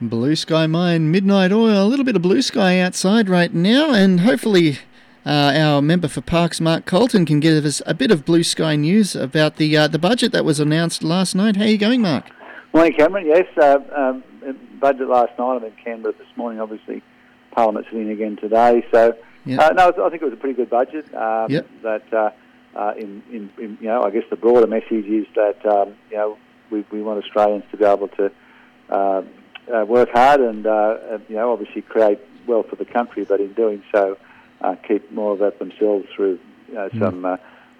Blue Sky Mine, Midnight Oil, a little bit of blue sky outside right now, and hopefully uh, our member for Parkes, Mark Coulton, can give us a bit of blue sky news about the uh, the budget that was announced last night. How are you going, Mark? Morning, Cameron. Yes, uh, um, budget last night. I'm in Canberra this morning. Obviously, Parliament sitting again today. So, Yep. uh, no, I think it was a pretty good budget. Um, Yep. That uh, uh, in, in, in, you know, I guess the broader message is that um, you know we, we want Australians to be able to uh, work hard and uh, uh, you know obviously create wealth for the country, but in doing so, uh, keep more of that themselves through Mm. some uh,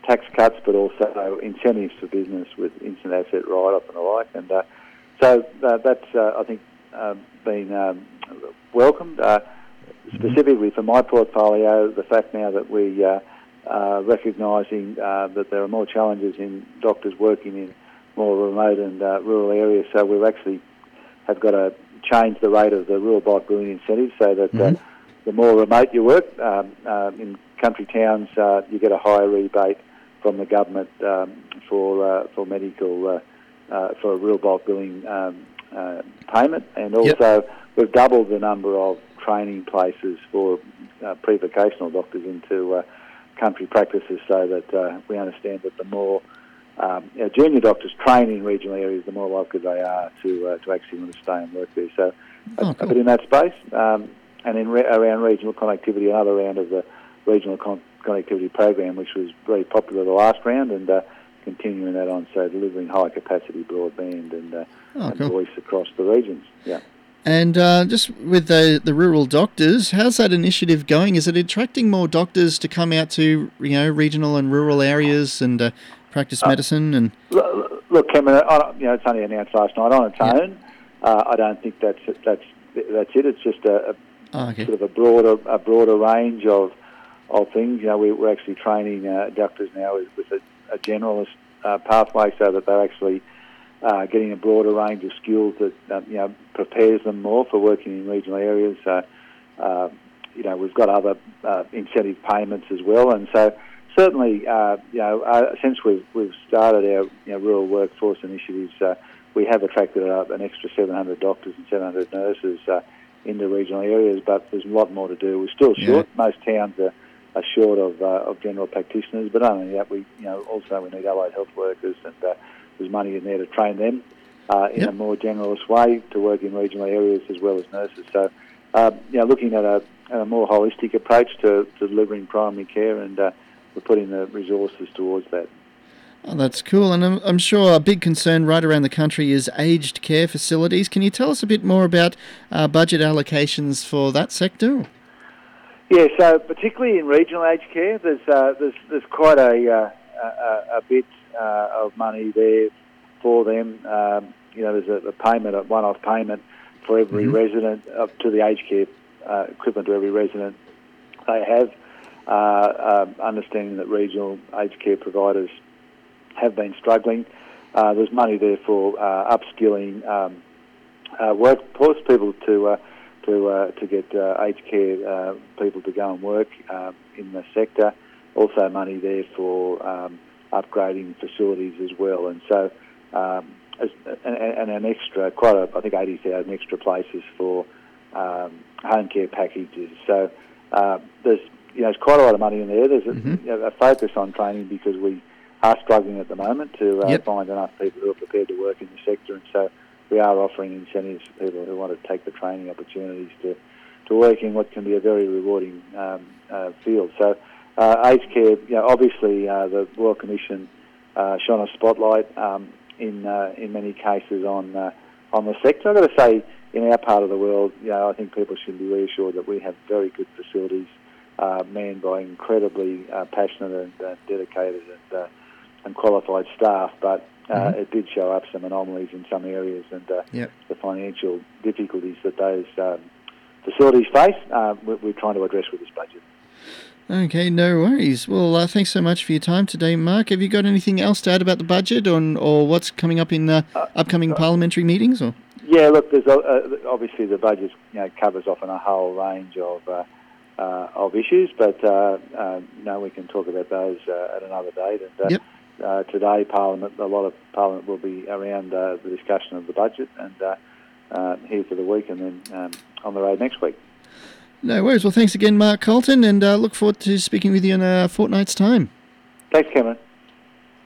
tax cuts, but also incentives for business with instant asset write-off and the like. And uh, so uh, that's uh, I think been um, welcomed. Uh, specifically for my portfolio, the fact now that we uh, are recognising uh, that there are more challenges in doctors working in more remote and uh, rural areas, so we're actually have got to change the rate of the rural bulk billing incentive so that uh, Mhm. the more remote you work um, um, in country towns, uh, you get a higher rebate from the government um, for uh, for medical uh, uh, for a real bulk billing um, uh, payment, and Yep. also we've doubled the number of training places for uh, pre-vocational doctors into uh, country practices, so that uh, we understand that the more um, you know, junior doctors train in regional areas, the more likely they are to uh, to actually want to stay and work there. So, Oh, a cool. bit in that space, um, and in re- around regional connectivity, another round of the regional con- connectivity program, which was very popular the last round, and uh, continuing that on, so delivering high capacity broadband and, uh, Oh, and cool. voice across the regions. Yeah. And uh, just with the the rural doctors, how's that initiative going? Is it attracting more doctors to come out to you know regional and rural areas and uh, practice medicine? And Look, Cameron, I, you know, it's only announced last night on its Yeah. own. Uh, I don't think that's that's that's it. It's just a, a oh, okay, sort of a broader a broader range of of things. You know, we, we're actually training uh, doctors now with, with a, a generalist uh, pathway, so that they're actually uh, getting a broader range of skills that um, you know prepares them more for working in regional areas. Uh, uh, you know, we've got other uh, incentive payments as well, and so certainly, uh, you know, uh, since we've we've started our you know, rural workforce initiatives, uh, we have attracted uh, an extra 700 doctors and 700 nurses uh, into regional areas, but there's a lot more to do. We're still Yeah. short. Most towns are, are short of uh, of general practitioners, but not only that, we you know also we need allied health workers, and uh, there's money in there to train them uh, in Yep. a more generalist way to work in regional areas as well as nurses. So, uh, you know, looking at a, at a more holistic approach to, to delivering primary care, and uh, we're putting the resources towards that. oh, that's cool. And I'm, I'm sure a big concern right around the country is aged care facilities. Can you tell us a bit more about uh, budget allocations for that sector? Yeah, so particularly in regional aged care, there's uh, there's there's quite a uh, a, a bit uh, of money there for them. Um, you know, there's a, a payment, a one-off payment for every Mhm. resident up to the aged care uh, equivalent to every resident they have. Uh, um, understanding that regional aged care providers have been struggling. Uh, there's money there for uh, upskilling um, uh, workforce people to uh, to uh, to get uh, aged care uh, people to go and work in the sector. Also, money there for um, upgrading facilities as well, and so um, as, and, and an extra, quite a, I think eighty thousand extra places for um, home care packages. So uh, there's you know there's quite a lot of money in there. There's a, Mhm. you know, a focus on training because we are struggling at the moment to uh, Yep. find enough people who are prepared to work in the sector, and so we are offering incentives for people who want to take the training opportunities to, to work in what can be a very rewarding um, uh, field. So, uh, aged care, you know, obviously uh, the Royal Commission uh, shone a spotlight um, in uh, in many cases on uh, on the sector. I've got to say, in our part of the world, you know, I think people should be reassured that we have very good facilities uh, manned by incredibly uh, passionate and uh, dedicated and uh, and qualified staff, but uh, Mhm. it did show up some anomalies in some areas, and uh, Yep. the financial difficulties that those um, facilities face, uh, we're, we're trying to address with this budget. Okay, no worries. Well, uh, thanks so much for your time today, Mark. Have you got anything else to add about the budget on, or what's coming up in uh, upcoming parliamentary meetings? Or Yeah, look, there's uh, uh, obviously the budget you know, covers off on a whole range of uh, uh, of issues, but uh, uh, you we can talk about those uh, at another date. And uh, Yep. uh, today, Parliament, a lot of Parliament will be around uh, the discussion of the budget, and uh, uh, here for the week and then um, on the road next week. No worries. Well, thanks again, Mark Coulton, and uh, look forward to speaking with you in a fortnight's time. Thanks, Cameron.